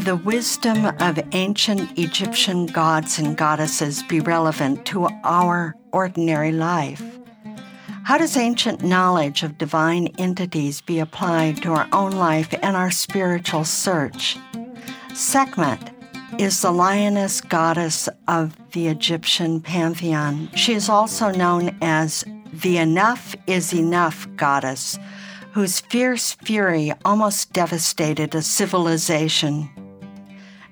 Can the wisdom of ancient Egyptian gods and goddesses be relevant to our ordinary life? How does ancient knowledge of divine entities be applied to our own life and our spiritual search? Sekhmet is the lioness goddess of the Egyptian pantheon. She is also known as the Enough is Enough goddess whose fierce fury almost devastated a civilization.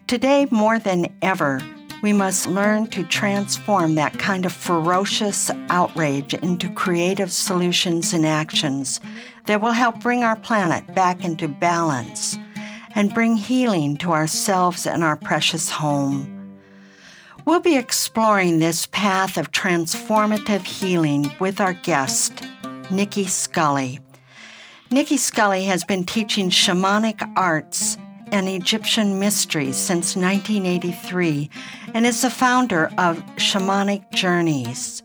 Today, more than ever, we must learn to transform that kind of ferocious outrage into creative solutions and actions that will help bring our planet back into balance and bring healing to ourselves and our precious home. We'll be exploring this path of transformative healing with our guest, Nicki Scully. Nicki Scully has been teaching shamanic arts and Egyptian mysteries since 1983 and is the founder of Shamanic Journeys,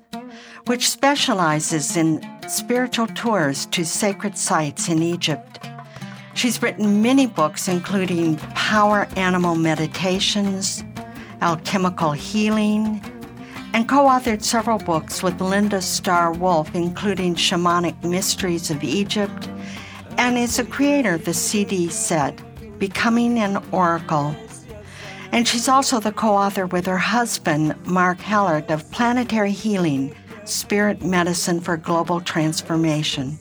which specializes in spiritual tours to sacred sites in Egypt. She's written many books, including Power Animal Meditations, Alchemical Healing, and co authored several books with Linda Star Wolf, including Shamanic Mysteries of Egypt and is a creator of the CD set, Becoming an Oracle. And she's also the co author with her husband, Mark Hallert, of Planetary Healing Spirit Medicine for Global Transformation.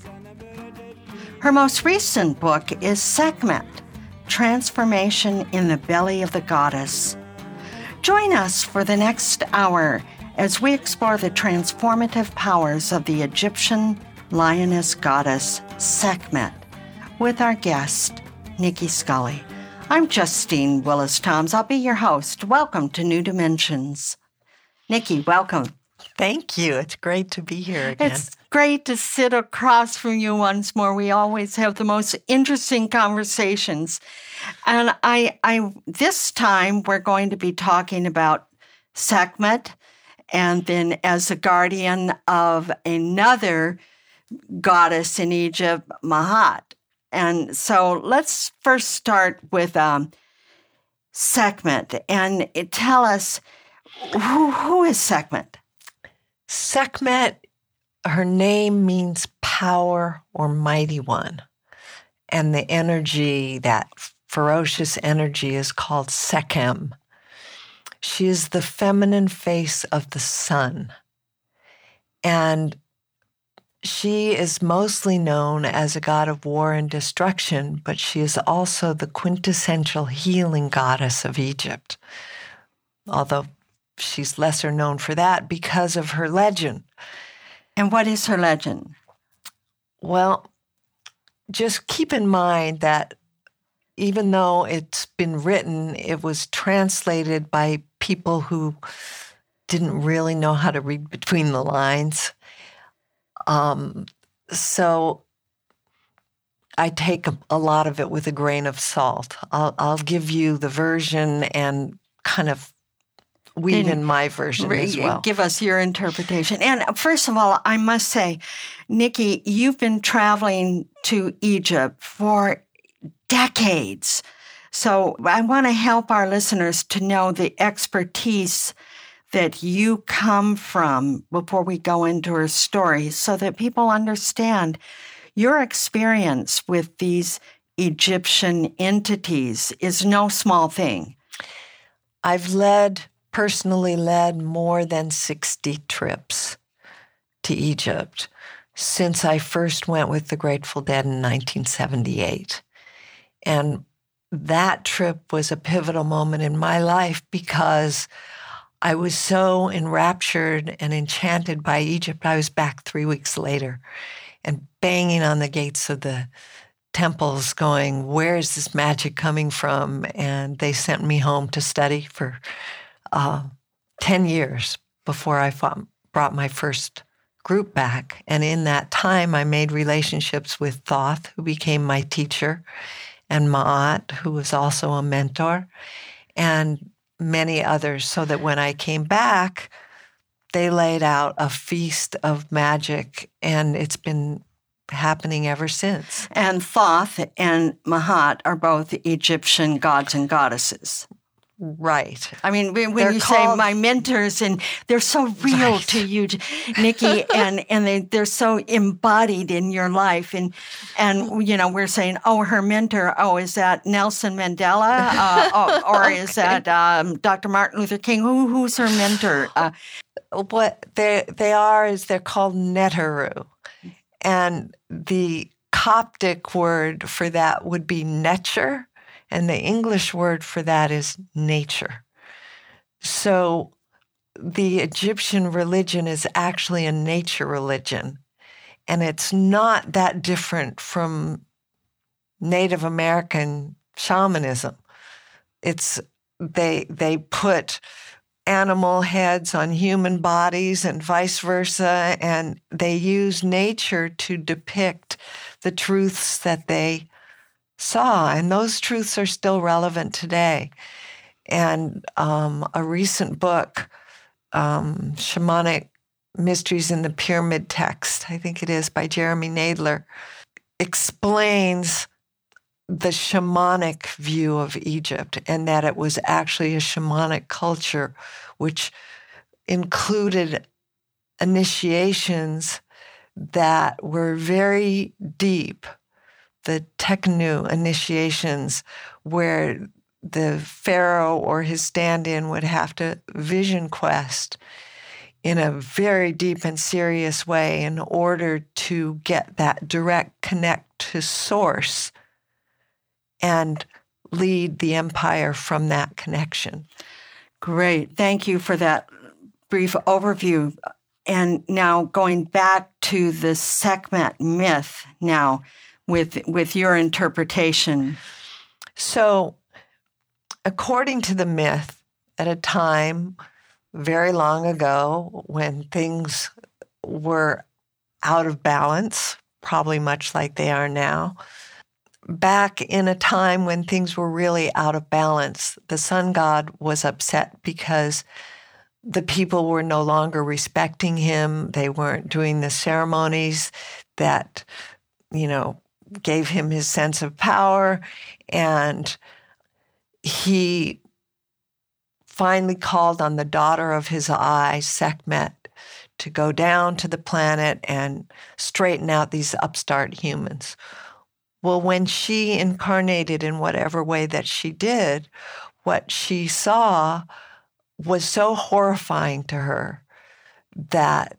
Her most recent book is Sekhmet Transformation in the Belly of the Goddess. Join us for the next hour as we explore the transformative powers of the Egyptian lioness goddess Sekhmet with our guest, Nicki Scully. I'm Justine Willis Toms. I'll be your host. Welcome to New Dimensions. Nicki, welcome. Thank you. It's great to be here again. It's great to sit across from you once more. We always have the most interesting conversations. And I I this time we're going to be talking about Sekhmet and then as a guardian of another goddess in Egypt, Ma'at. And so let's first start with um, and tell us who, who is Sekhmet? Sekhmet, her name means power or mighty one. And the energy, that ferocious energy, is called Sekhem. She is the feminine face of the sun. And she is mostly known as a god of war and destruction, but she is also the quintessential healing goddess of Egypt. Although she's lesser known for that because of her legend. And what is her legend? Well, just keep in mind that even though it's been written, it was translated by people who didn't really know how to read between the lines. Um, so I take a, a, lot of it with a grain of salt. I'll, I'll give you the version and kind of weave in my version re- as well. Give us your interpretation. And first of all, I must say, Nicki, you've been traveling to Egypt for decades. So I want to help our listeners to know the expertise that you come from before we go into her story so that people understand your experience with these Egyptian entities is no small thing. I've led, personally led more than 60 trips to Egypt since I first went with the Grateful Dead in 1978. And that trip was a pivotal moment in my life because I was so enraptured and enchanted by Egypt. I was back three weeks later and banging on the gates of the temples, going, Where is this magic coming from? And they sent me home to study for uh, 10 years before I fought, brought my first group back. And in that time, I made relationships with Thoth, who became my teacher, and Ma'at, who was also a mentor, and many others, so that when I came back, they laid out a feast of magic, and it's been happening ever since. And Thoth and Ma'at are both Egyptian gods and goddesses. Right. I mean, when they're you called, say my mentors, and they're so real right. to you, Nicki, and and they they're so embodied in your life, and and you know we're saying, oh, her mentor, oh, is that Nelson Mandela, uh, or, or okay. is that um, Dr. Martin Luther King? Who who's her mentor? Uh, what they they are is they're called Neteru, and the Coptic word for that would be Netcher and the English word for that is nature. So the Egyptian religion is actually a nature religion. And it's not that different from Native American shamanism. It's they they put animal heads on human bodies and vice versa and they use nature to depict the truths that they saw. And those truths are still relevant today. And um, a recent book, um, Shamanic Mysteries in the Pyramid Text, I think it is by Jeremy Naydler, explains the shamanic view of Egypt and that it was actually a shamanic culture which included initiations that were very deep the Teknu initiations where the pharaoh or his stand-in would have to vision quest in a very deep and serious way in order to get that direct connect to source and lead the empire from that connection. Great. Thank you for that brief overview. And now going back to the Sekhmet myth now with with your interpretation. So, according to the myth, at a time very long ago when things were out of balance, probably much like they are now, back in a time when things were really out of balance, the sun god was upset because the people were no longer respecting him. They weren't doing the ceremonies that, you know, gave him his sense of power. And he finally called on the daughter of his eye, Sekhmet, to go down to the planet and straighten out these upstart humans. Well, when she incarnated in whatever way that she did, what she saw was so horrifying to her that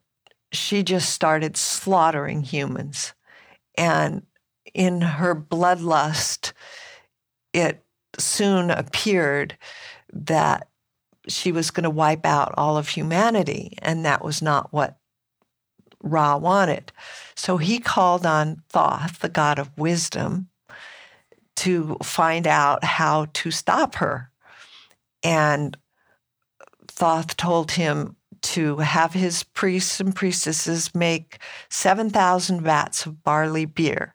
she just started slaughtering humans. And in her bloodlust, it soon appeared that she was going to wipe out all of humanity, and that was not what Ra wanted. So he called on Thoth, the god of wisdom, to find out how to stop her. And Thoth told him to have his priests and priestesses make 7,000 vats of barley beer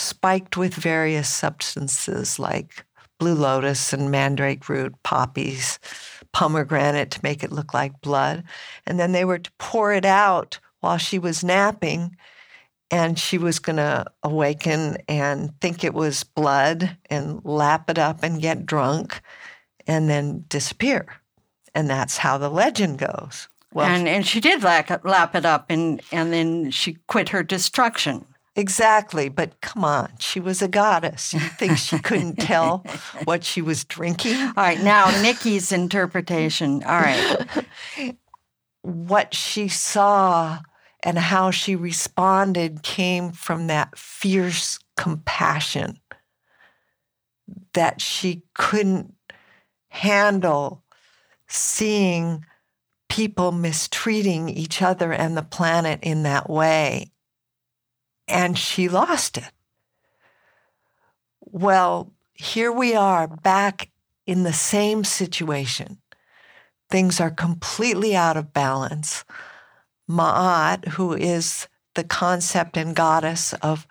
spiked with various substances like blue lotus and mandrake root, poppies, pomegranate to make it look like blood. And then they were to pour it out while she was napping. And she was going to awaken and think it was blood and lap it up and get drunk and then disappear. And that's how the legend goes. Well, and, and she did lap, lap it up and, and then she quit her destruction. Exactly, but come on, she was a goddess. You think she couldn't tell what she was drinking? All right, now Nicki's interpretation. All right. what she saw and how she responded came from that fierce compassion that she couldn't handle seeing people mistreating each other and the planet in that way. And she lost it. Well, here we are back in the same situation. Things are completely out of balance. Ma'at, who is the concept and goddess of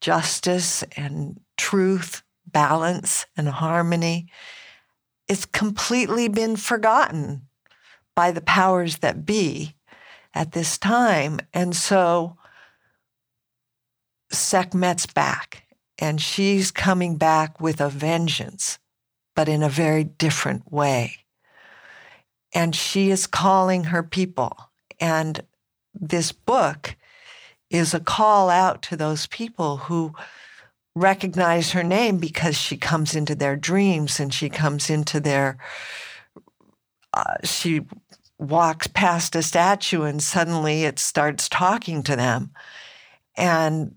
justice and truth, balance and harmony, it's completely been forgotten by the powers that be at this time. And so Sekhmet's back, and she's coming back with a vengeance, but in a very different way. And she is calling her people. And this book is a call out to those people who recognize her name because she comes into their dreams and she comes into their uh, she walks past a statue and suddenly it starts talking to them and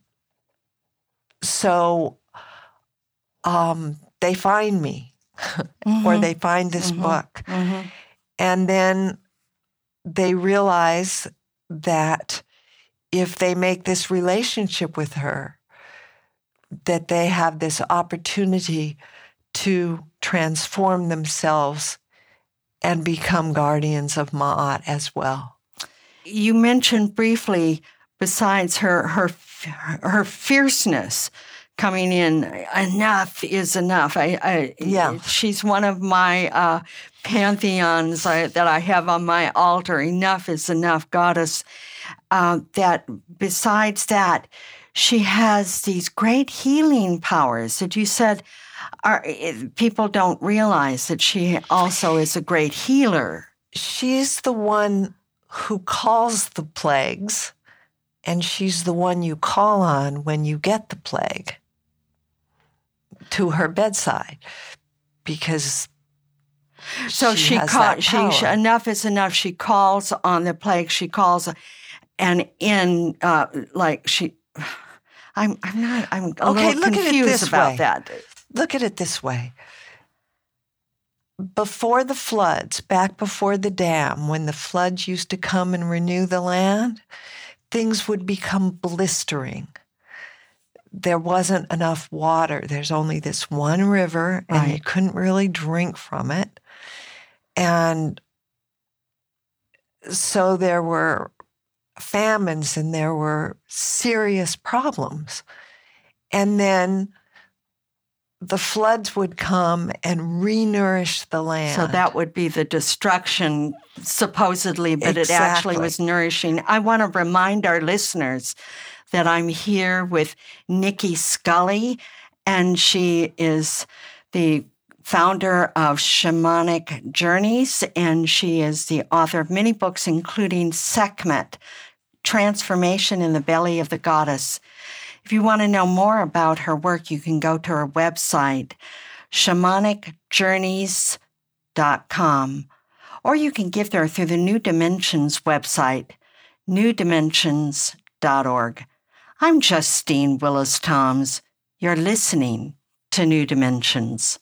so um, they find me mm-hmm. or they find this mm-hmm. book mm-hmm. and then they realize that if they make this relationship with her that they have this opportunity to transform themselves and become guardians of Ma'at as well. You mentioned briefly, besides her her her fierceness coming in, enough is enough. I, I yeah, she's one of my uh, pantheons I, that I have on my altar. Enough is enough, goddess. Uh, that besides that, she has these great healing powers that you said are, people don't realize that she also is a great healer. She's the one who calls the plagues, and she's the one you call on when you get the plague to her bedside because so she, she calls she, enough is enough she calls on the plague she calls and in uh, like she I'm I'm not I'm a okay, little look confused at it this about way. that. Look at it this way. Before the floods, back before the dam, when the floods used to come and renew the land, things would become blistering. There wasn't enough water. There's only this one river, and right. you couldn't really drink from it. And so there were famines and there were serious problems. And then the floods would come and re-nourish the land. So that would be the destruction, supposedly, but exactly. it actually was nourishing. I want to remind our listeners that I'm here with Nicki Scully, and she is the founder of Shamanic Journeys, and she is the author of many books, including Sekhmet, Transformation in the Belly of the Goddess. If you want to know more about her work, you can go to her website, shamanicjourneys.com, or you can give her through the New Dimensions website, newdimensions.org. I'm Justine Willis Toms. You're listening to New Dimensions.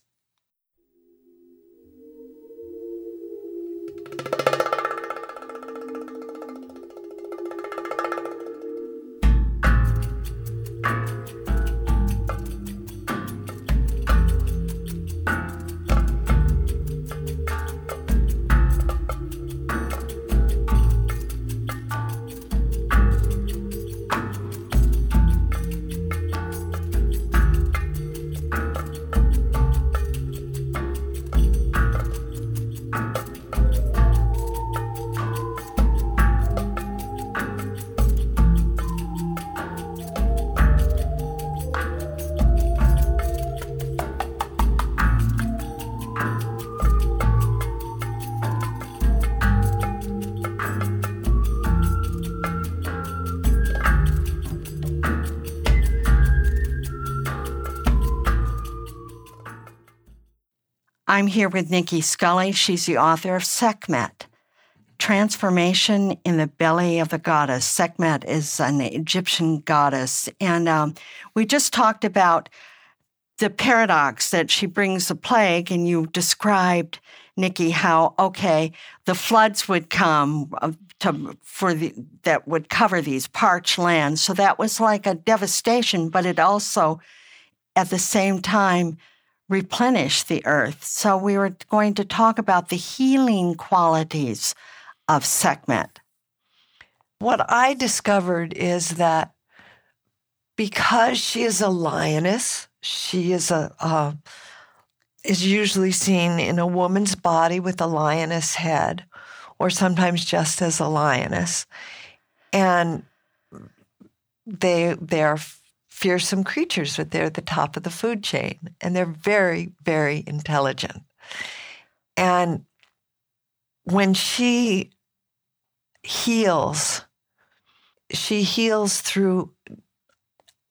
I'm here with Nicki Scully. She's the author of Sekhmet Transformation in the Belly of the Goddess. Sekhmet is an Egyptian goddess. And um, we just talked about the paradox that she brings the plague, and you described, Nicki, how, okay, the floods would come. To, for the that would cover these parched lands. So that was like a devastation, but it also, at the same time, replenish the earth. So we were going to talk about the healing qualities of Sekhmet. What I discovered is that because she is a lioness, she is a uh, is usually seen in a woman's body with a lioness head, or sometimes just as a lioness, and they they're fearsome creatures, but they're at the top of the food chain and they're very, very intelligent. And when she heals, she heals through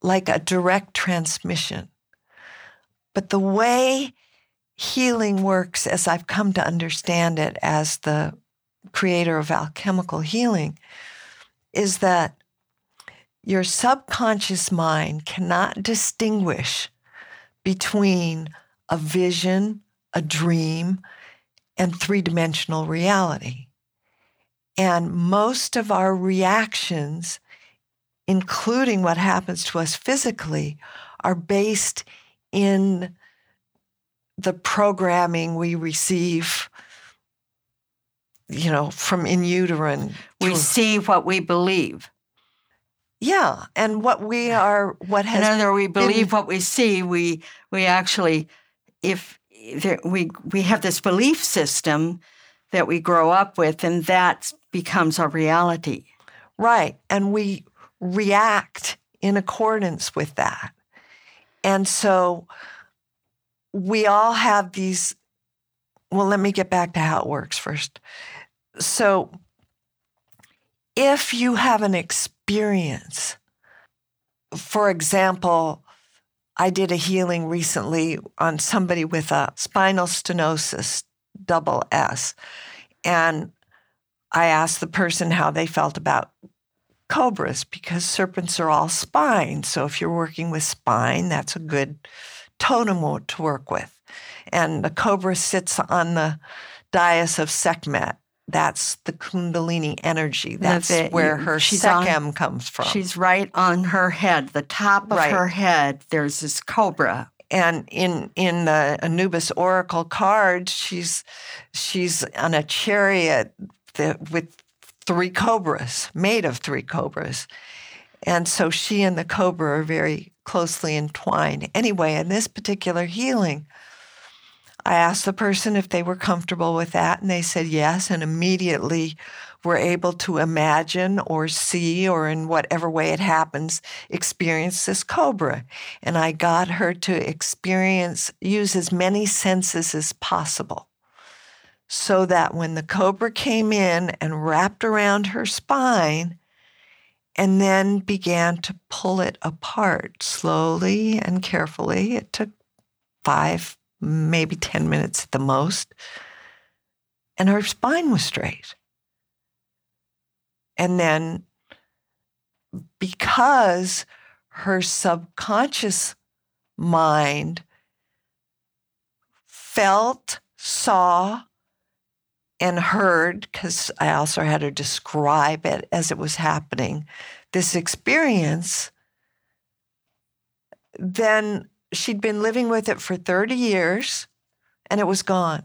like a direct transmission. But the way healing works, as I've come to understand it as the creator of alchemical healing, is that your subconscious mind cannot distinguish between a vision, a dream, and three dimensional reality. And most of our reactions, including what happens to us physically, are based in the programming we receive you know from in uterine we see what we believe yeah, and what we are, what has. In other, we believe been, what we see. We we actually, if there, we we have this belief system that we grow up with, and that becomes our reality. Right, and we react in accordance with that, and so we all have these. Well, let me get back to how it works first. So, if you have an experience experience. For example, I did a healing recently on somebody with a spinal stenosis, double S. And I asked the person how they felt about cobras because serpents are all spine. So if you're working with spine, that's a good totem to work with. And the cobra sits on the dais of Sekhmet that's the Kundalini energy. That's, that's where her she's Sekhem on, comes from. She's right on her head, the top of right. her head. There's this cobra. And in in the Anubis Oracle card, she's she's on a chariot that, with three cobras, made of three cobras. And so she and the cobra are very closely entwined. Anyway, in this particular healing, I asked the person if they were comfortable with that, and they said yes, and immediately were able to imagine or see, or in whatever way it happens, experience this cobra. And I got her to experience, use as many senses as possible. So that when the cobra came in and wrapped around her spine, and then began to pull it apart slowly and carefully. It took five maybe 10 minutes at the most. And her spine was straight. And then, because her subconscious mind felt, saw, and heard, because I also had to describe it as it was happening, this experience, then she'd been living with it for 30 years and it was gone.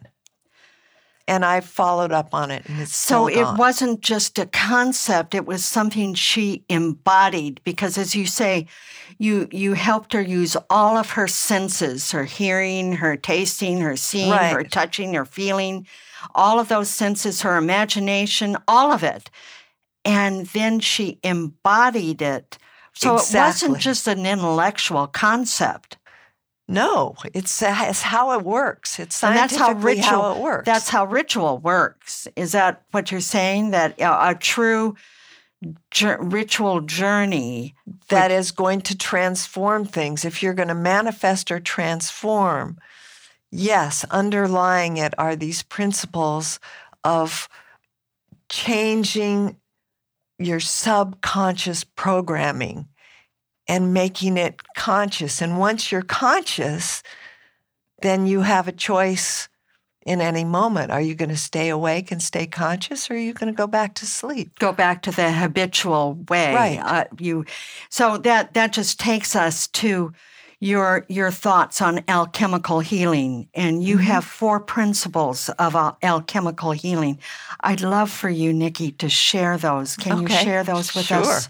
And I followed up on it and it's So it wasn't just a concept, it was something she embodied because as you say, you you helped her use all of her senses, her hearing, her tasting, her seeing, right. her touching, her feeling, all of those senses, her imagination, all of it. And then she embodied it. So exactly. it wasn't just an intellectual concept. No, it's, it's how it works. It's scientifically that's how, ritual, how it works. That's how ritual works. Is that what you're saying? That a true ritual journey that is going to transform things. If you're going to manifest or transform, yes, underlying it are these principles of changing your subconscious programming and making it conscious. And once you're conscious, then you have a choice in any moment. Are you going to stay awake and stay conscious, or are you going to go back to sleep? Go back to the habitual way. Right. Uh, you. So that that just takes us to your your thoughts on alchemical healing, and you mm-hmm. have four principles of uh, alchemical healing. I'd love for you, Nicki, to share those. Can okay. you share those with sure. us?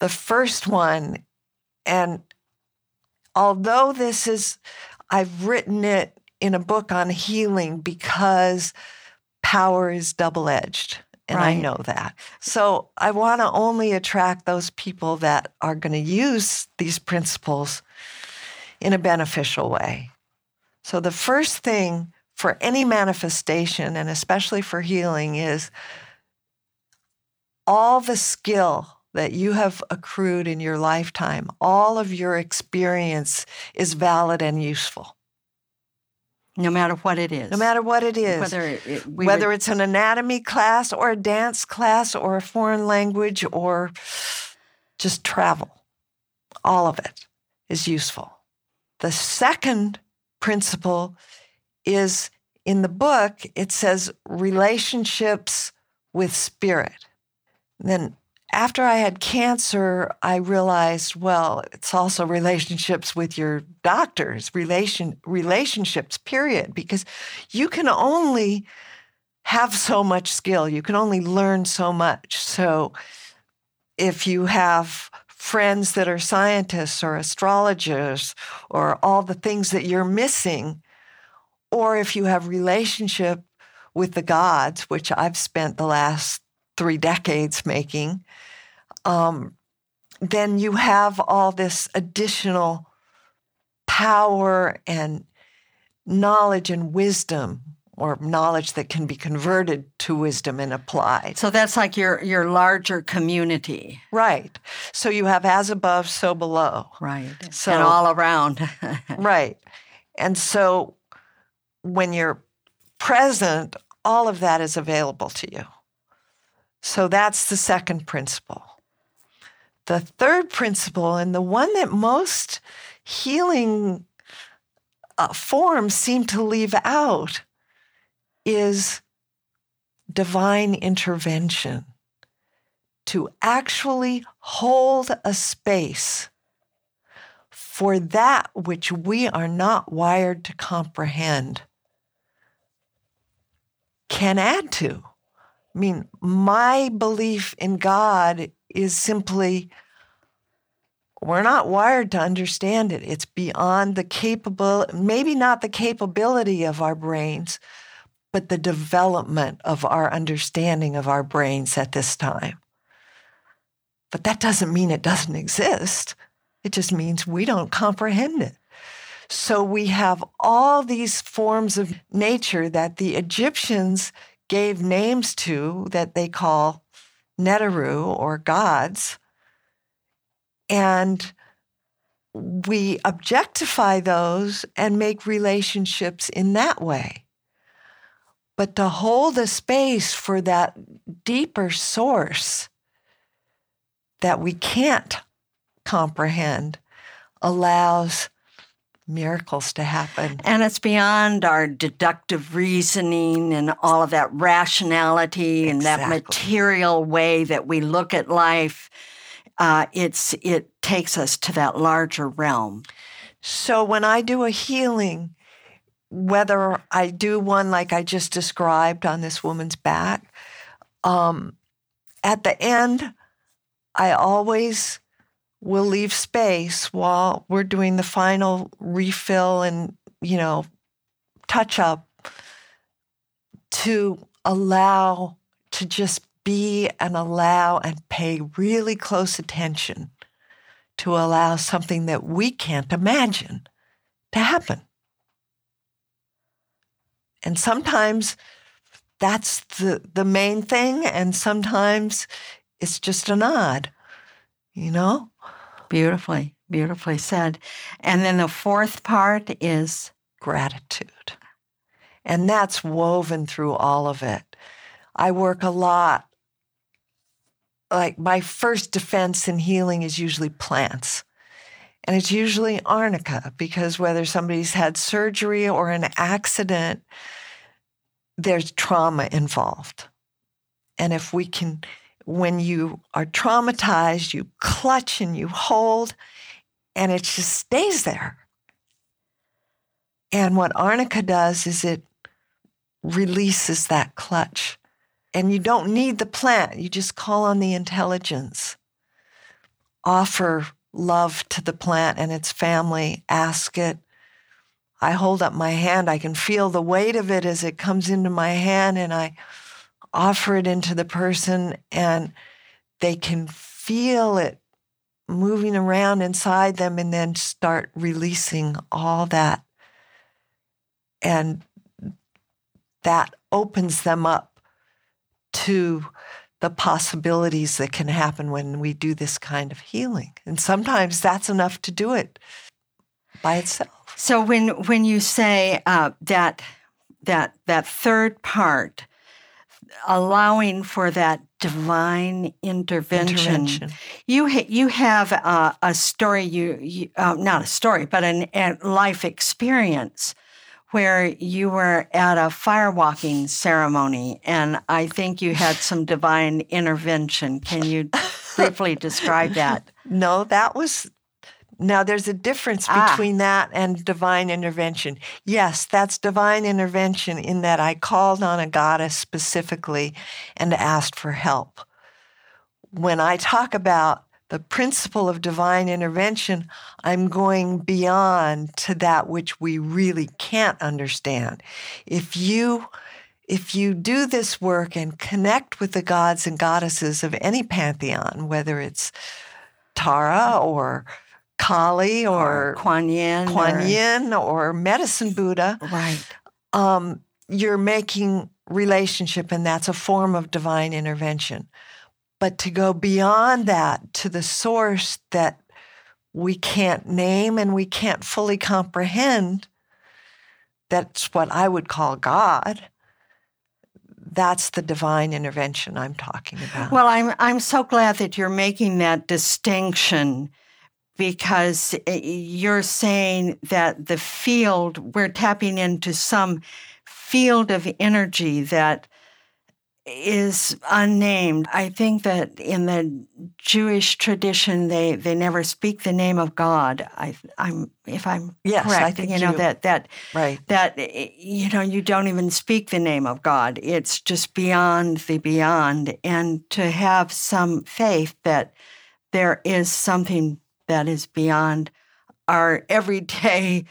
The first one, and although this is, I've written it in a book on healing because power is double edged. And right. I know that. So I want to only attract those people that are going to use these principles in a beneficial way. So the first thing for any manifestation, and especially for healing, is all the skill that you have accrued in your lifetime, all of your experience is valid and useful. No matter what it is. No matter what it is. Whether, it, Whether would... it's an anatomy class or a dance class or a foreign language or just travel, all of it is useful. The second principle is in the book, it says relationships with spirit. then after I had cancer, I realized, well, it's also relationships with your doctors, relation relationships, period, because you can only have so much skill. You can only learn so much. So if you have friends that are scientists or astrologers or all the things that you're missing, or if you have relationship with the gods, which I've spent the last three decades making, um, then you have all this additional power and knowledge and wisdom or knowledge that can be converted to wisdom and applied. So that's like your your larger community. Right. So you have as above so below. Right. So and all around. right. And so when you're present, all of that is available to you. So that's the second principle. The third principle, and the one that most healing uh, forms seem to leave out, is divine intervention. To actually hold a space for that which we are not wired to comprehend can add to. I mean, my belief in God is simply we're not wired to understand it. It's beyond the capable, maybe not the capability of our brains, but the development of our understanding of our brains at this time. But that doesn't mean it doesn't exist. It just means we don't comprehend it. So we have all these forms of nature that the Egyptians gave names to that they call Neteru or gods. And we objectify those and make relationships in that way. But to hold a space for that deeper source that we can't comprehend allows miracles to happen. And it's beyond our deductive reasoning and all of that rationality exactly. and that material way that we look at life. Uh, it's it takes us to that larger realm. So when I do a healing, whether I do one like I just described on this woman's back, um, at the end, I always we'll leave space while we're doing the final refill and, you know, touch up to allow to just be and allow and pay really close attention to allow something that we can't imagine to happen. And sometimes that's the, the main thing, and sometimes it's just a nod, you know? Beautifully, beautifully said. And then the fourth part is gratitude. And that's woven through all of it. I work a lot. Like my first defense in healing is usually plants. And it's usually arnica because whether somebody's had surgery or an accident, there's trauma involved. And if we can, when you are traumatized, you clutch and you hold, and it just stays there. And what arnica does is it releases that clutch. And you don't need the plant, you just call on the intelligence. Offer love to the plant and its family, ask it. I hold up my hand, I can feel the weight of it as it comes into my hand, and I offer it into the person, and they can feel it moving around inside them and then start releasing all that. And that opens them up to the possibilities that can happen when we do this kind of healing. And sometimes that's enough to do it by itself. So when when you say uh, that that that third part, allowing for that divine intervention, intervention. you ha- you have uh, a story you, you uh, not a story but an, a life experience where you were at a firewalking ceremony and I think you had some divine intervention. Can you briefly describe that? No, that was. Now, there's a difference ah. between that and divine intervention. Yes, that's divine intervention in that I called on a goddess specifically and asked for help. When I talk about the principle of divine intervention, I'm going beyond to that which we really can't understand. If you if you do this work and connect with the gods and goddesses of any pantheon, whether it's Tara or Kali or, or Kuan Yin, Kuan or, Yin or Medicine Buddha, right? Um, you're making relationship, and that's a form of divine intervention. But to go beyond that to the source that we can't name and we can't fully comprehend, that's what I would call God. That's the divine intervention I'm talking about. Well, I'm I'm so glad that you're making that distinction because eh, you're saying that the field we're tapping into some field of energy that is unnamed. I think that in the Jewish tradition, they, they never speak the name of God. I, I'm if I'm yes, correct, I think you know you, that that right. that you know you don't even speak the name of God. It's just beyond the beyond, and to have some faith that there is something that is beyond our everyday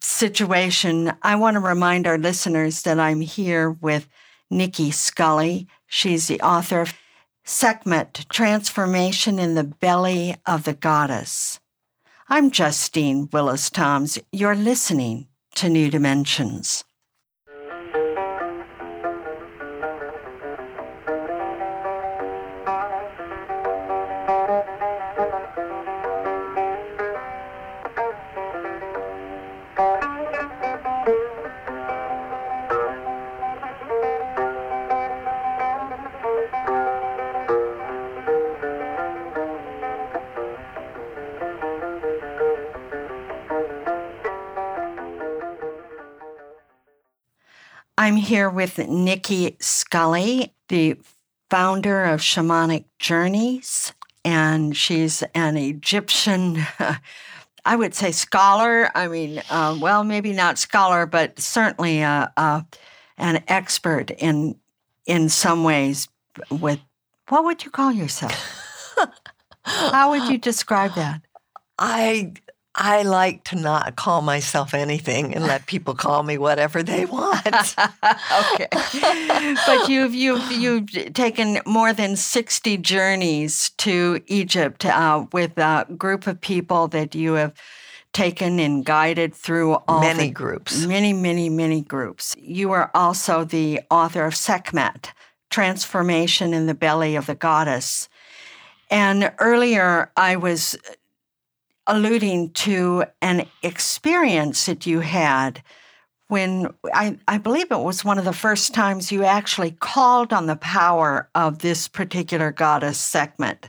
situation. I want to remind our listeners that I'm here with Nicki Scully. She's the author of Sekhmet Transformation in the Belly of the Goddess. I'm Justine Willis Toms. You're listening to New Dimensions. I'm here with Nicki Scully, the founder of Shamanic Journeys, and she's an Egyptian, I would say, scholar. I mean, uh, well, maybe not scholar, but certainly uh, uh, an expert in in some ways. With what would you call yourself? How would you describe that? I I like to not call myself anything and let people call me whatever they want. okay. But you've you've you've taken more than 60 journeys to Egypt uh, with a group of people that you have taken and guided through all many the, groups. Many, many, many groups. You are also the author of Sekhmet, Transformation in the Belly of the Goddess. And earlier I was alluding to an experience that you had when I, I believe it was one of the first times you actually called on the power of this particular goddess segment.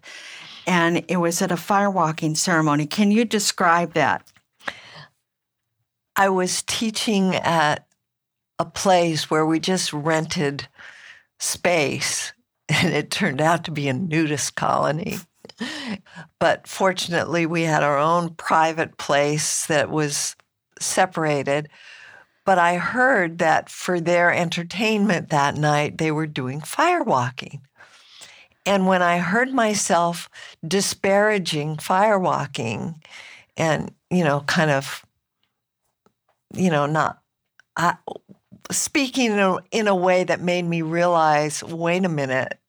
And it was at a firewalking ceremony. Can you describe that? I was teaching at a place where we just rented space, and it turned out to be a nudist colony. But fortunately, we had our own private place that was separated. But I heard that for their entertainment that night, they were doing firewalking. And when I heard myself disparaging firewalking and, you know, kind of, you know, not uh, speaking in a, in a way that made me realize wait a minute,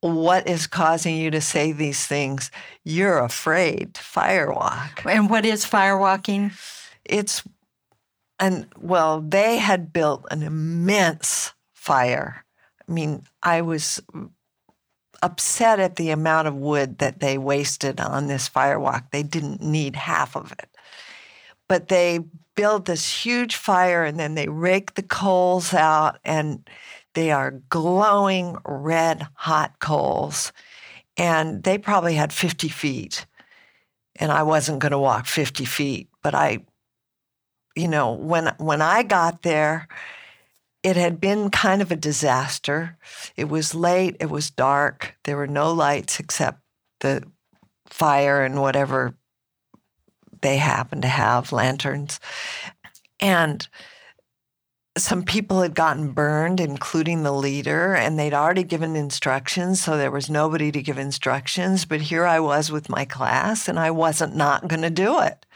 what is causing you to say these things? You're afraid to firewalk. And what is firewalking? It's, and well, they had built an immense fire. I mean, I was upset at the amount of wood that they wasted on this firewalk. They didn't need half of it. But they build this huge fire and then they rake the coals out and they are glowing red hot coals. And they probably had 50 feet. And I wasn't going to walk 50 feet, but I, you know, when when I got there, it had been kind of a disaster. It was late, it was dark, there were no lights except the fire and whatever they happened to have lanterns. And some people had gotten burned, including the leader, and they'd already given instructions, so there was nobody to give instructions. But here I was with my class, and I wasn't not going to do it.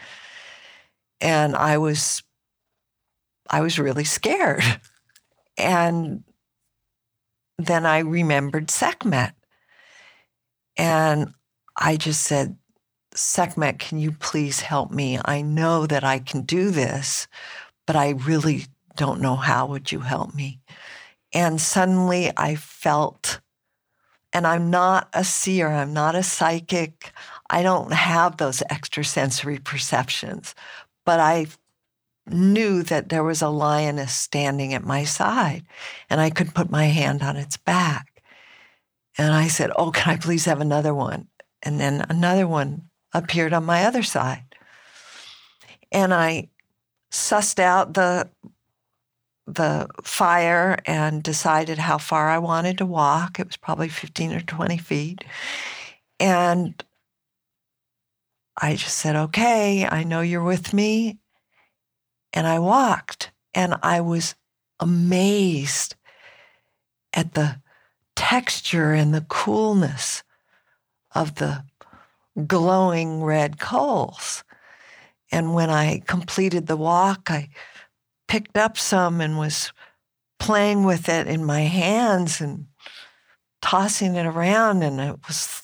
And I was, I was really scared. And then I remembered Sekhmet. And I just said, Sekhmet, can you please help me? I know that I can do this, but I really don't know how. Would you help me? And suddenly I felt, and I'm not a seer, I'm not a psychic, I don't have those extrasensory perceptions, but I knew that there was a lioness standing at my side and I could put my hand on its back. And I said, Oh, can I please have another one? And then another one appeared on my other side. And I sussed out the the fire and decided how far I wanted to walk. It was probably 15 or 20 feet. And I just said, okay, I know you're with me. And I walked and I was amazed at the texture and the coolness of the glowing red coals. And when I completed the walk, I picked up some and was playing with it in my hands and tossing it around and it was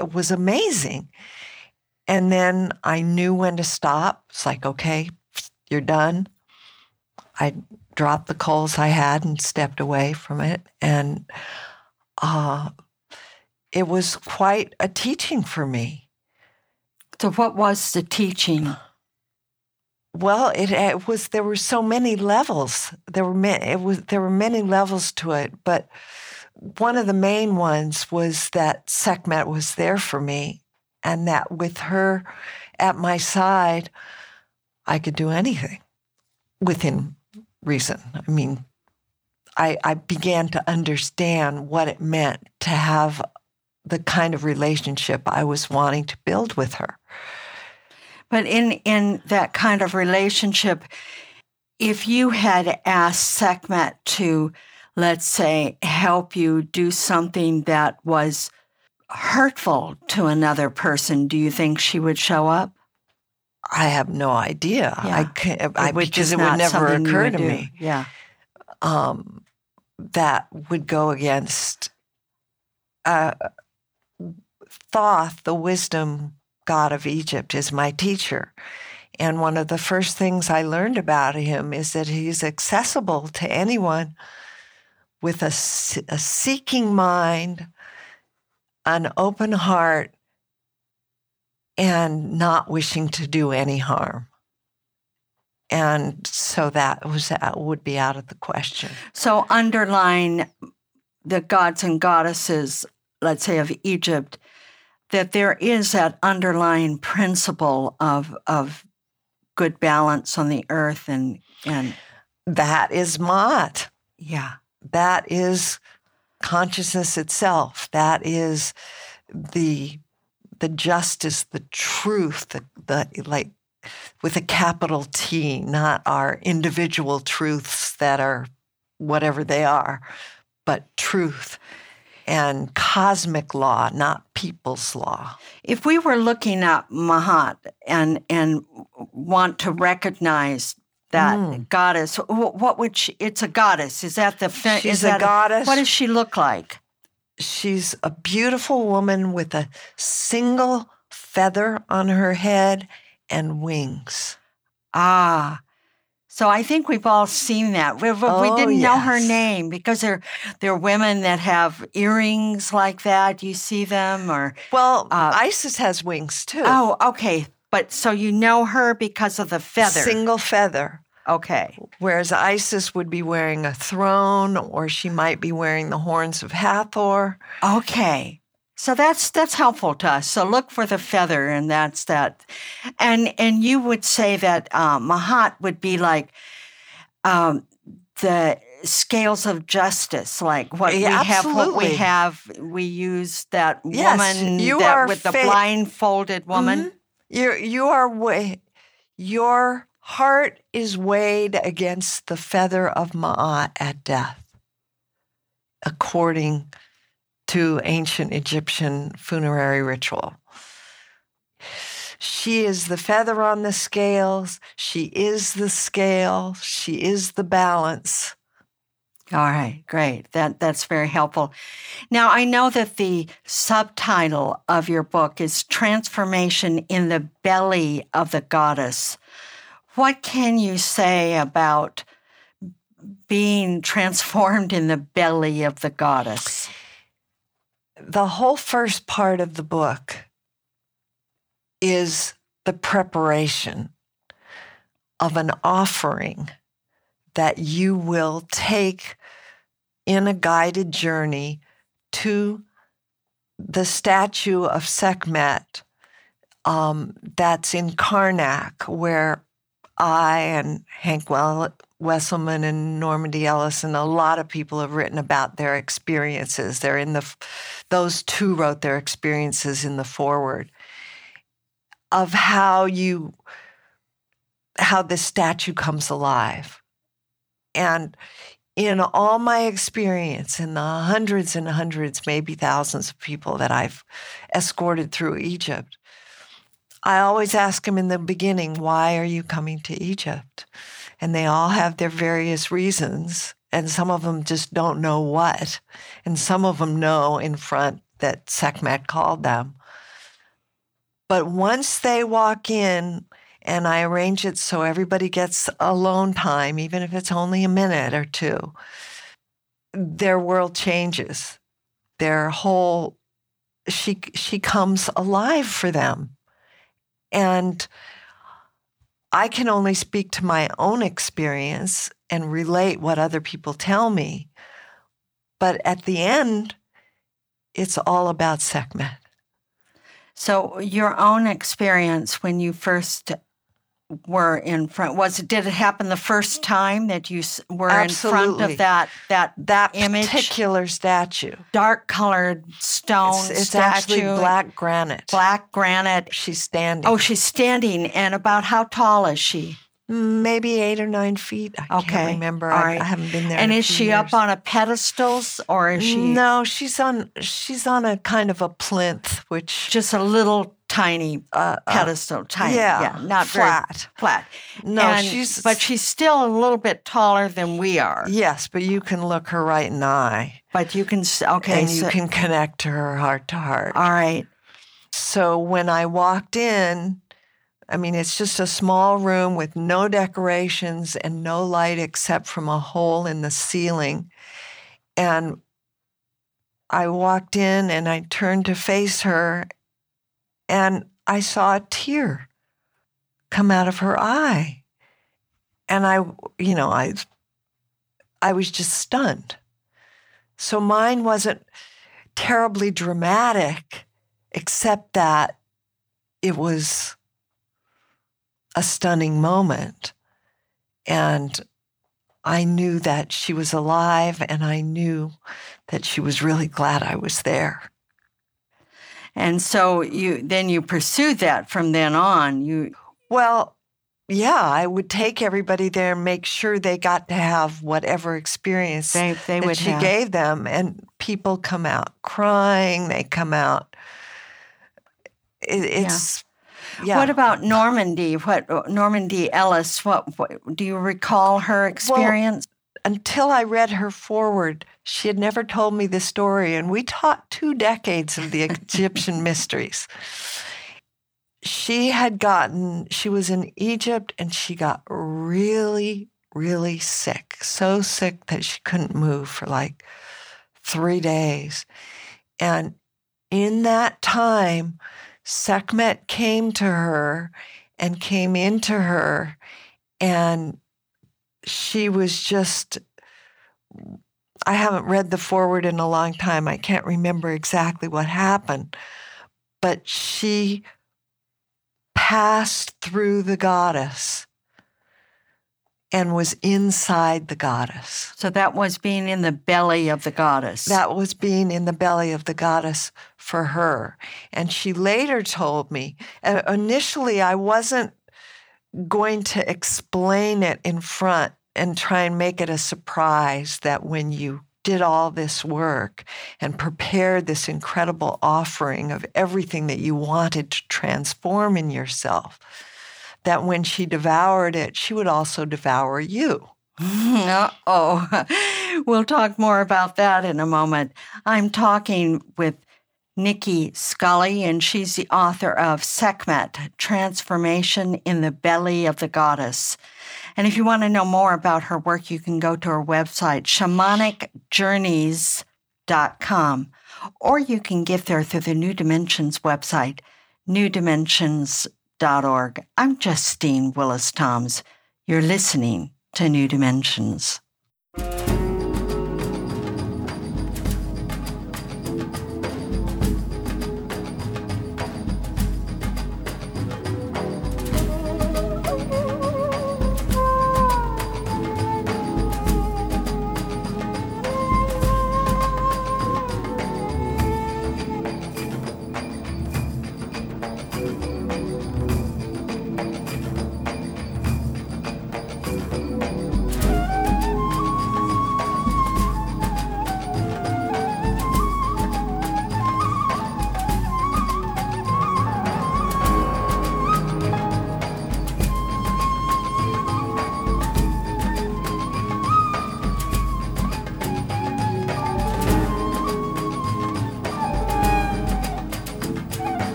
it was amazing. And then I knew when to stop. It's like, okay, you're done. I dropped the coals I had and stepped away from it. And uh, it was quite a teaching for me. So, what was the teaching? Well, it, it was there were so many levels. There were many, it was there were many levels to it, but one of the main ones was that Sekhmet was there for me, and that with her at my side, I could do anything within reason. I mean, I, I began to understand what it meant to have the kind of relationship I was wanting to build with her. But in, in that kind of relationship, if you had asked Sekhmet to, let's say, help you do something that was hurtful to another person, do you think she would show up? I have no idea. Yeah. I can't, I, because it would never occur to do. me. Yeah. Um, that would go against uh, Thoth, the wisdom god of Egypt, is my teacher. And one of the first things I learned about him is that he's accessible to anyone with a, a seeking mind, an open heart, and not wishing to do any harm. And so that was that would be out of the question. So underline the gods and goddesses, let's say of Egypt, that there is that underlying principle of of good balance on the earth and and that is Ma'at. Yeah. That is consciousness itself. That is the the justice, the truth, the, the like with a capital T, not our individual truths that are whatever they are, but truth and cosmic law, not people's law. If we were looking at Ma'at and and want to recognize that mm. goddess, what would she? It's a goddess. Is that the? She's is a goddess. What does she look like? She's a beautiful woman with a single feather on her head and wings. Ah, so I think we've all seen that. We, we oh, didn't yes. know her name because there, there are women that have earrings like that. You see them, or well, uh, Isis has wings too. Oh, okay. But so you know her because of the feather, single feather. Okay. Whereas Isis would be wearing a throne, or she might be wearing the horns of Hathor. Okay. So that's that's helpful to us. So look for the feather, and that's that. And and you would say that uh, Ma'at would be like um, the scales of justice, like what yeah, we have. What we have, we use that Yes, woman you that are with the blindfolded woman. Mhm. You you are wa- your heart is weighed against the feather of Ma'at at death, according to ancient Egyptian funerary ritual. She is the feather on the scales. She is the scale. She is the balance. All right, great. That that's very helpful. Now I know that the subtitle of your book is Transformation in the Belly of the Goddess. What can you say about being transformed in the belly of the goddess? The whole first part of the book is the preparation of an offering that you will take in a guided journey to the statue of Sekhmet um, that's in Karnak, where I and Hank well, Wesselman and Normandy Ellis and a lot of people have written about their experiences. They're in the, those two wrote their experiences in the foreword of how you, how the statue comes alive. And in all my experience, in the hundreds and hundreds, maybe thousands of people that I've escorted through Egypt, I always ask them in the beginning, why are you coming to Egypt? And they all have their various reasons. And some of them just don't know what. And some of them know in front that Sekhmet called them. But once they walk in, and I arrange it so everybody gets alone time, even if it's only a minute or two, their world changes. Their whole, she, she comes alive for them. And I can only speak to my own experience and relate what other people tell me. But at the end, it's all about Sekhmet. So your own experience when you first were in front was it did it happen the first time that you were in front of that that That image particular statue. dark colored stone It's, it's statue actually black granite. black granite She's standing. oh she's standing and about how tall is she maybe eight or nine feet. I Okay. can't remember. All I. I haven't been there. and is she up on a pedestal or is she No, she's on. She's on a kind of a plinth, which just a little tiny uh, uh, pedestal tiny yeah, not flat. flat No, And- she's but she's still a little bit taller than we are yes, but you can look her right in the eye, but you can s- okay and you can connect to her heart to heart. all right So when I walked in, I mean, it's just a small room with no decorations and no light except from a hole in the ceiling. And I walked in and I turned to face her, and I saw a tear come out of her eye. and I, you know, I, I was just stunned. So mine wasn't terribly dramatic, except that it was a stunning moment. And I knew that she was alive and I knew that she was really glad I was there. And so you then you pursued that from then on. You well, yeah, I would take everybody there and make sure they got to have whatever experience they, they that would she have. gave them. And people come out crying. They come out. It, it's yeah. What about Normandy? What Normandy Ellis? What, what do you recall her experience? Well, until I read her forward, she had never told me the story, and we taught two decades of the Egyptian mysteries. She had gotten, she was in Egypt and she got really, really sick. So sick that she couldn't move for like three days. And in that time, Sekhmet came to her and came into her, and she was just. I haven't read the forward in a long time. I can't remember exactly what happened, but she passed through the goddess and was inside the goddess. So that was being in the belly of the goddess. That was being in the belly of the goddess for her. And she later told me, uh, initially, I wasn't going to explain it in front and try and make it a surprise that when you did all this work and prepared this incredible offering of everything that you wanted to transform in yourself, that when she devoured it, she would also devour you. oh. We'll talk more about that in a moment. I'm talking with Nicki Scully, and she's the author of Sekhmet Transformation in the Belly of the Goddess. And if you want to know more about her work, you can go to her website, shamanicjourneys.com, or you can get there through the New Dimensions website, newdimensions.org. I'm Justine Willis Toms. You're listening to New Dimensions.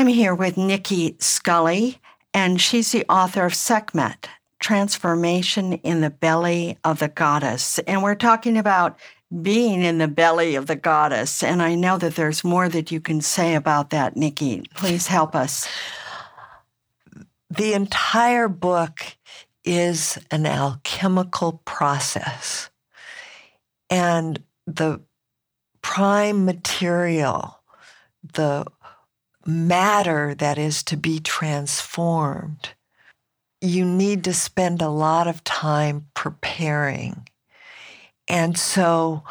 I'm here with Nicki Scully, and she's the author of Sekhmet Transformation in the Belly of the Goddess. And we're talking about being in the belly of the goddess. And I know that there's more that you can say about that, Nicki. Please help us. The entire book is an alchemical process. And the prime material, the matter that is to be transformed, you need to spend a lot of time preparing. And so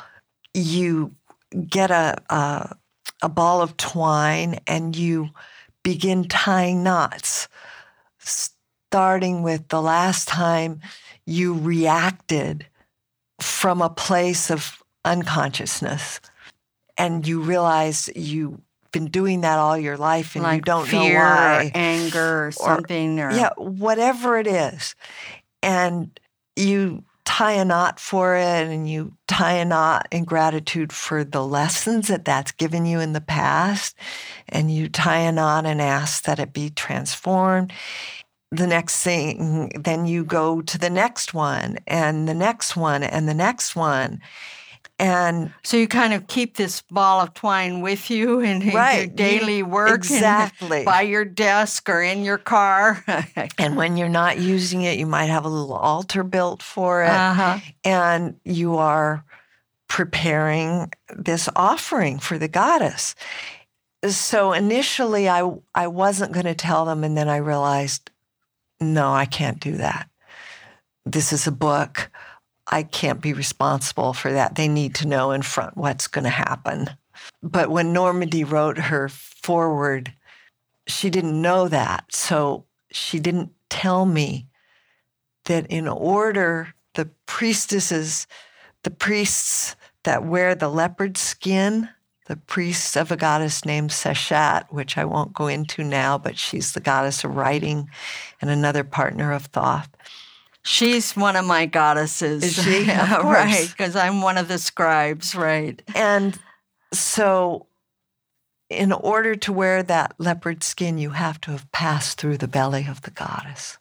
you get a, a, a ball of twine and you begin tying knots, starting with the last time you reacted from a place of unconsciousness and you realize you been doing that all your life and like you don't fear know why. Or anger or something. Or, yeah, whatever it is. And you tie a knot for it and you tie a knot in gratitude for the lessons that that's given you in the past. And you tie a knot and ask that it be transformed. The next thing, then you go to the next one and the next one and the next one. And so you kind of keep this ball of twine with you in right, your daily work, exactly, by your desk or in your car. and when you're not using it, you might have a little altar built for it, uh-huh. and you are preparing this offering for the goddess. So initially, I I wasn't going to tell them, and then I realized, no, I can't do that. This is a book. I can't be responsible for that. They need to know in front what's going to happen. But when Normandy wrote her foreword, she didn't know that. So she didn't tell me that in order the priestesses, the priests that wear the leopard skin, the priests of a goddess named Seshat, which I won't go into now, but she's the goddess of writing and another partner of Thoth. She's one of my goddesses. Is she? right, because I'm one of the scribes, right. And so, in order to wear that leopard skin, you have to have passed through the belly of the goddess.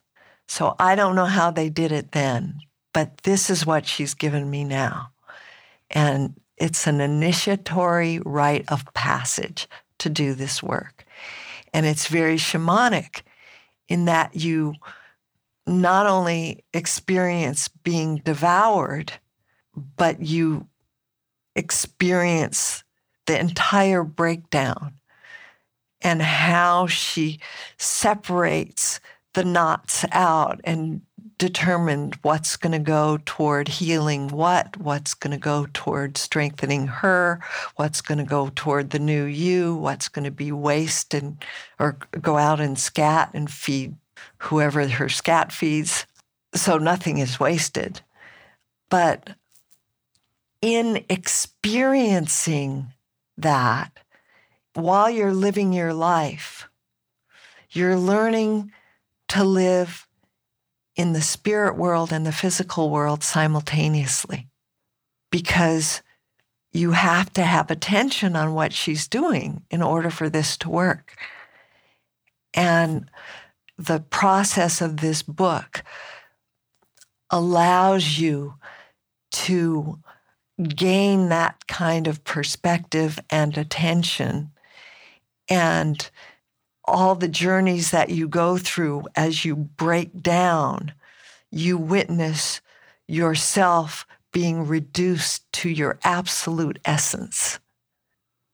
So, I don't know how they did it then, but this is what she's given me now. And it's an initiatory rite of passage to do this work. And it's very shamanic in that you not only experience being devoured, but you experience the entire breakdown and how she separates the knots out and determined what's going to go toward healing what, what's going to go toward strengthening her, what's going to go toward the new you, what's going to be waste and or go out and scat and feed whoever her scat feeds, so nothing is wasted. But in experiencing that, while you're living your life, you're learning to live in the spirit world and the physical world simultaneously because you have to have attention on what she's doing in order for this to work. And the process of this book allows you to gain that kind of perspective and attention and all the journeys that you go through as you break down you witness yourself being reduced to your absolute essence.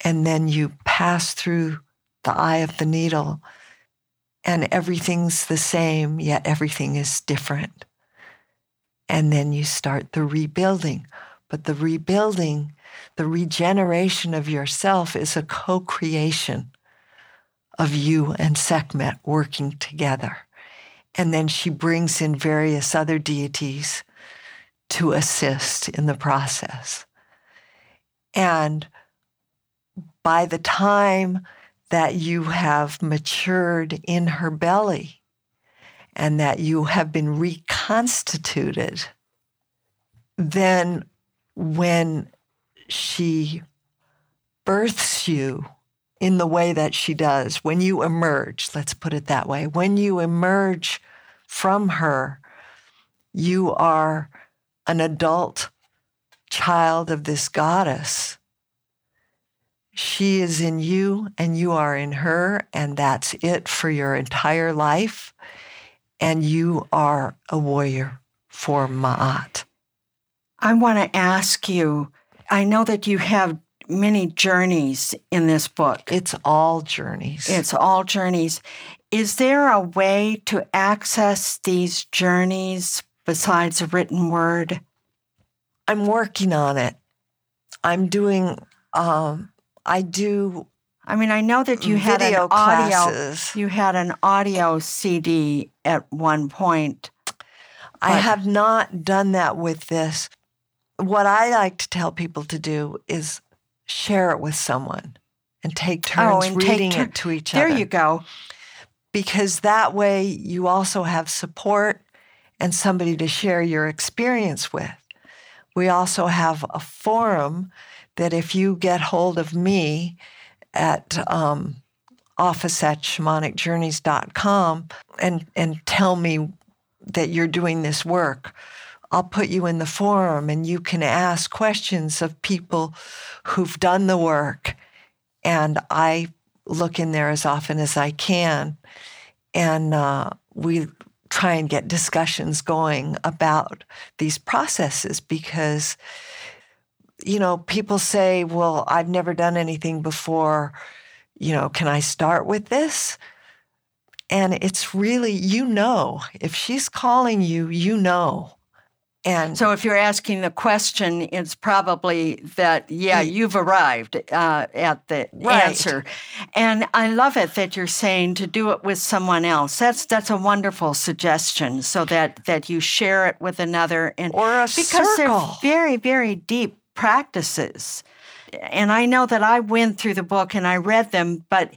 And then you pass through the eye of the needle and everything's the same, yet everything is different. And then you start the rebuilding. But the rebuilding, the regeneration of yourself is a co creation of you and Sekhmet working together. And then she brings in various other deities to assist in the process. And by the time that you have matured in her belly and that you have been reconstituted, then when she births you in the way that she does, when you emerge, let's put it that way, when you emerge from her, you are an adult child of this goddess she is in you and you are in her, and that's it for your entire life. And you are a warrior for Ma'at. I want to ask you I know that you have many journeys in this book. It's all journeys. It's all journeys. Is there a way to access these journeys besides a written word? I'm working on it. I'm doing um, I do. I mean, I know that you had video an classes. audio. You had an audio CD at one point. I have not done that with this. What I like to tell people to do is share it with someone and take turns oh, and reading take tur- it to each there other. There you go. Because that way you also have support and somebody to share your experience with. We also have a forum that if you get hold of me at um, office at shamanicjourneys.com and, and tell me that you're doing this work, I'll put you in the forum and you can ask questions of people who've done the work. And I look in there as often as I can. And uh, we try and get discussions going about these processes because, you know, people say, well, I've never done anything before. You know, can I start with this? And it's really, you know, if she's calling you, you know. And so, if you're asking the question, it's probably that, yeah, you've arrived uh, at the right. answer. And I love it that you're saying to do it with someone else. That's that's a wonderful suggestion, so that that you share it with another, and or a because circle. they're very very deep practices. And I know that I went through the book and I read them, but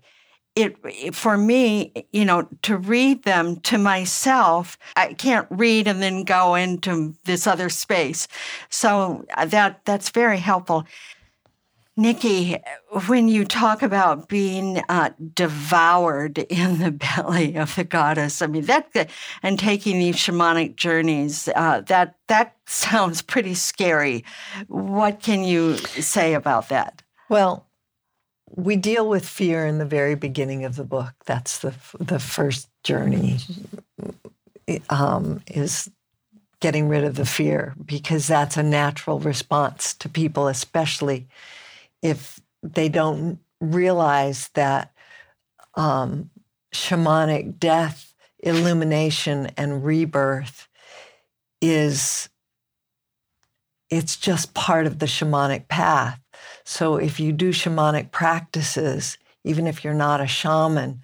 it, for me, you know, to read them to myself, I can't read and then go into this other space. So uh, that that's very helpful. Nicki, when you talk about being uh, devoured in the belly of the goddess, I mean that, and taking these shamanic journeys, uh, that that sounds pretty scary. What can you say about that? Well, we deal with fear in the very beginning of the book. That's the the first journey. Um, is getting rid of the fear because that's a natural response to people, especially if they don't realize that um, shamanic death, illumination, and rebirth is it's just part of the shamanic path so if you do shamanic practices, even if you're not a shaman,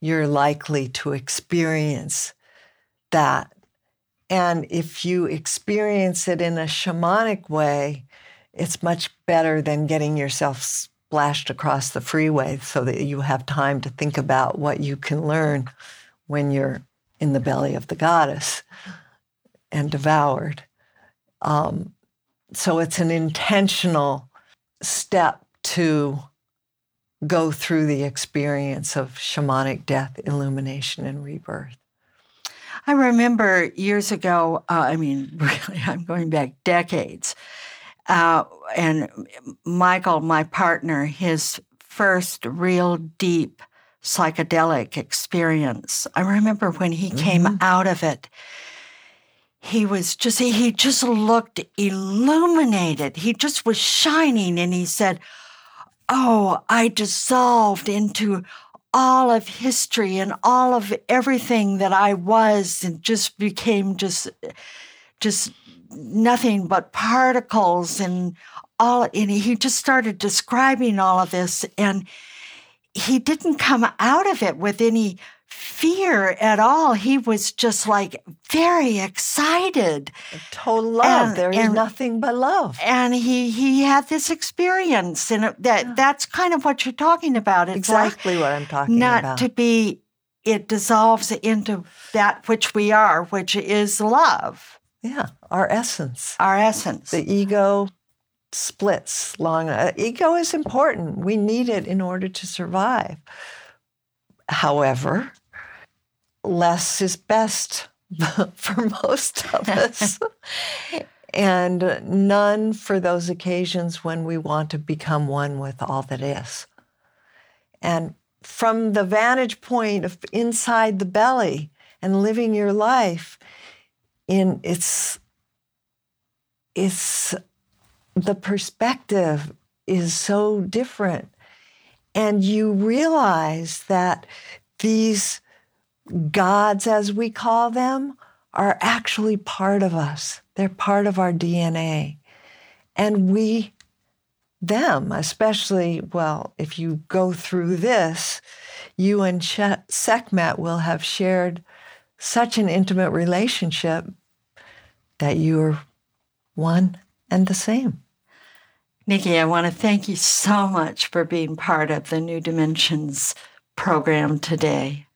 you're likely to experience that. And if you experience it in a shamanic way, it's much better than getting yourself splashed across the freeway so that you have time to think about what you can learn when you're in the belly of the goddess and devoured. Um, so it's an intentional step to go through the experience of shamanic death, illumination, and rebirth. I remember years ago, uh, I mean, really, I'm going back decades. Uh, and Michael, my partner, his first real deep psychedelic experience. I remember when he mm-hmm. came out of it he was just he just looked illuminated he just was shining and he said oh i dissolved into all of history and all of everything that i was and just became just just nothing but particles and all and he just started describing all of this and he didn't come out of it with any fear at all. He was just like very excited. Total love. And, there is and, nothing but love. And he he had this experience, and that yeah. that's kind of what you're talking about. It's exactly like what I'm talking not about. Not to be. It dissolves into that which we are, which is love. Yeah, our essence. Our essence. The ego splits long. Uh, ego is important. We need it in order to survive. However, less is best for most of us. and none for those occasions when we want to become one with all that is. And from the vantage point of inside the belly and living your life in its it's the perspective is so different and you realize that these gods, as we call them, are actually part of us. They're part of our DNA. And we, them, especially, well, if you go through this, you and Sekhmet will have shared such an intimate relationship that you're one and the same. Nicki, I want to thank you so much for being part of the New Dimensions program today.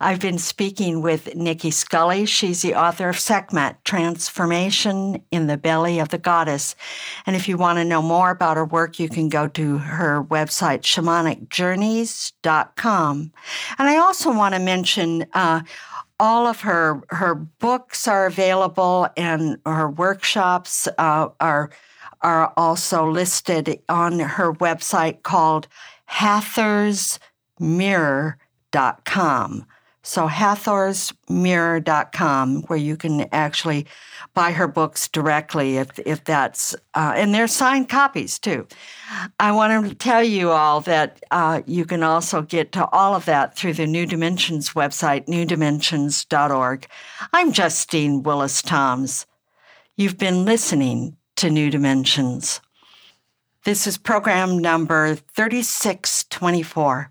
I've been speaking with Nicki Scully. She's the author of Sekhmet, Transformation in the Belly of the Goddess. And if you want to know more about her work, you can go to her website, shamanicjourneys.com. And I also want to mention uh, all of her her books are available, and her workshops uh, are are also listed on her website called HathorsMirror.com. So hathorsmirror.com, where you can actually buy her books directly if, if that's, uh, and they're signed copies too. I want to tell you all that uh, you can also get to all of that through the New Dimensions website, newdimensions.org. I'm Justine Willis Toms. You've been listening to New Dimensions. This is program number 3624.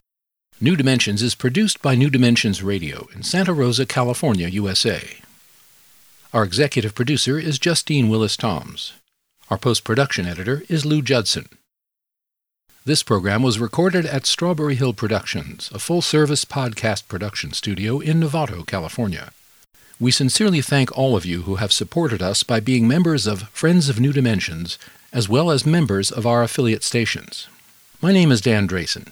New Dimensions is produced by New Dimensions Radio in Santa Rosa, California, USA. Our executive producer is Justine Willis Toms. Our post production editor is Lou Judson. This program was recorded at Strawberry Hill Productions, a full service podcast production studio in Novato, California. We sincerely thank all of you who have supported us by being members of Friends of New Dimensions, as well as members of our affiliate stations. My name is Dan Drayson.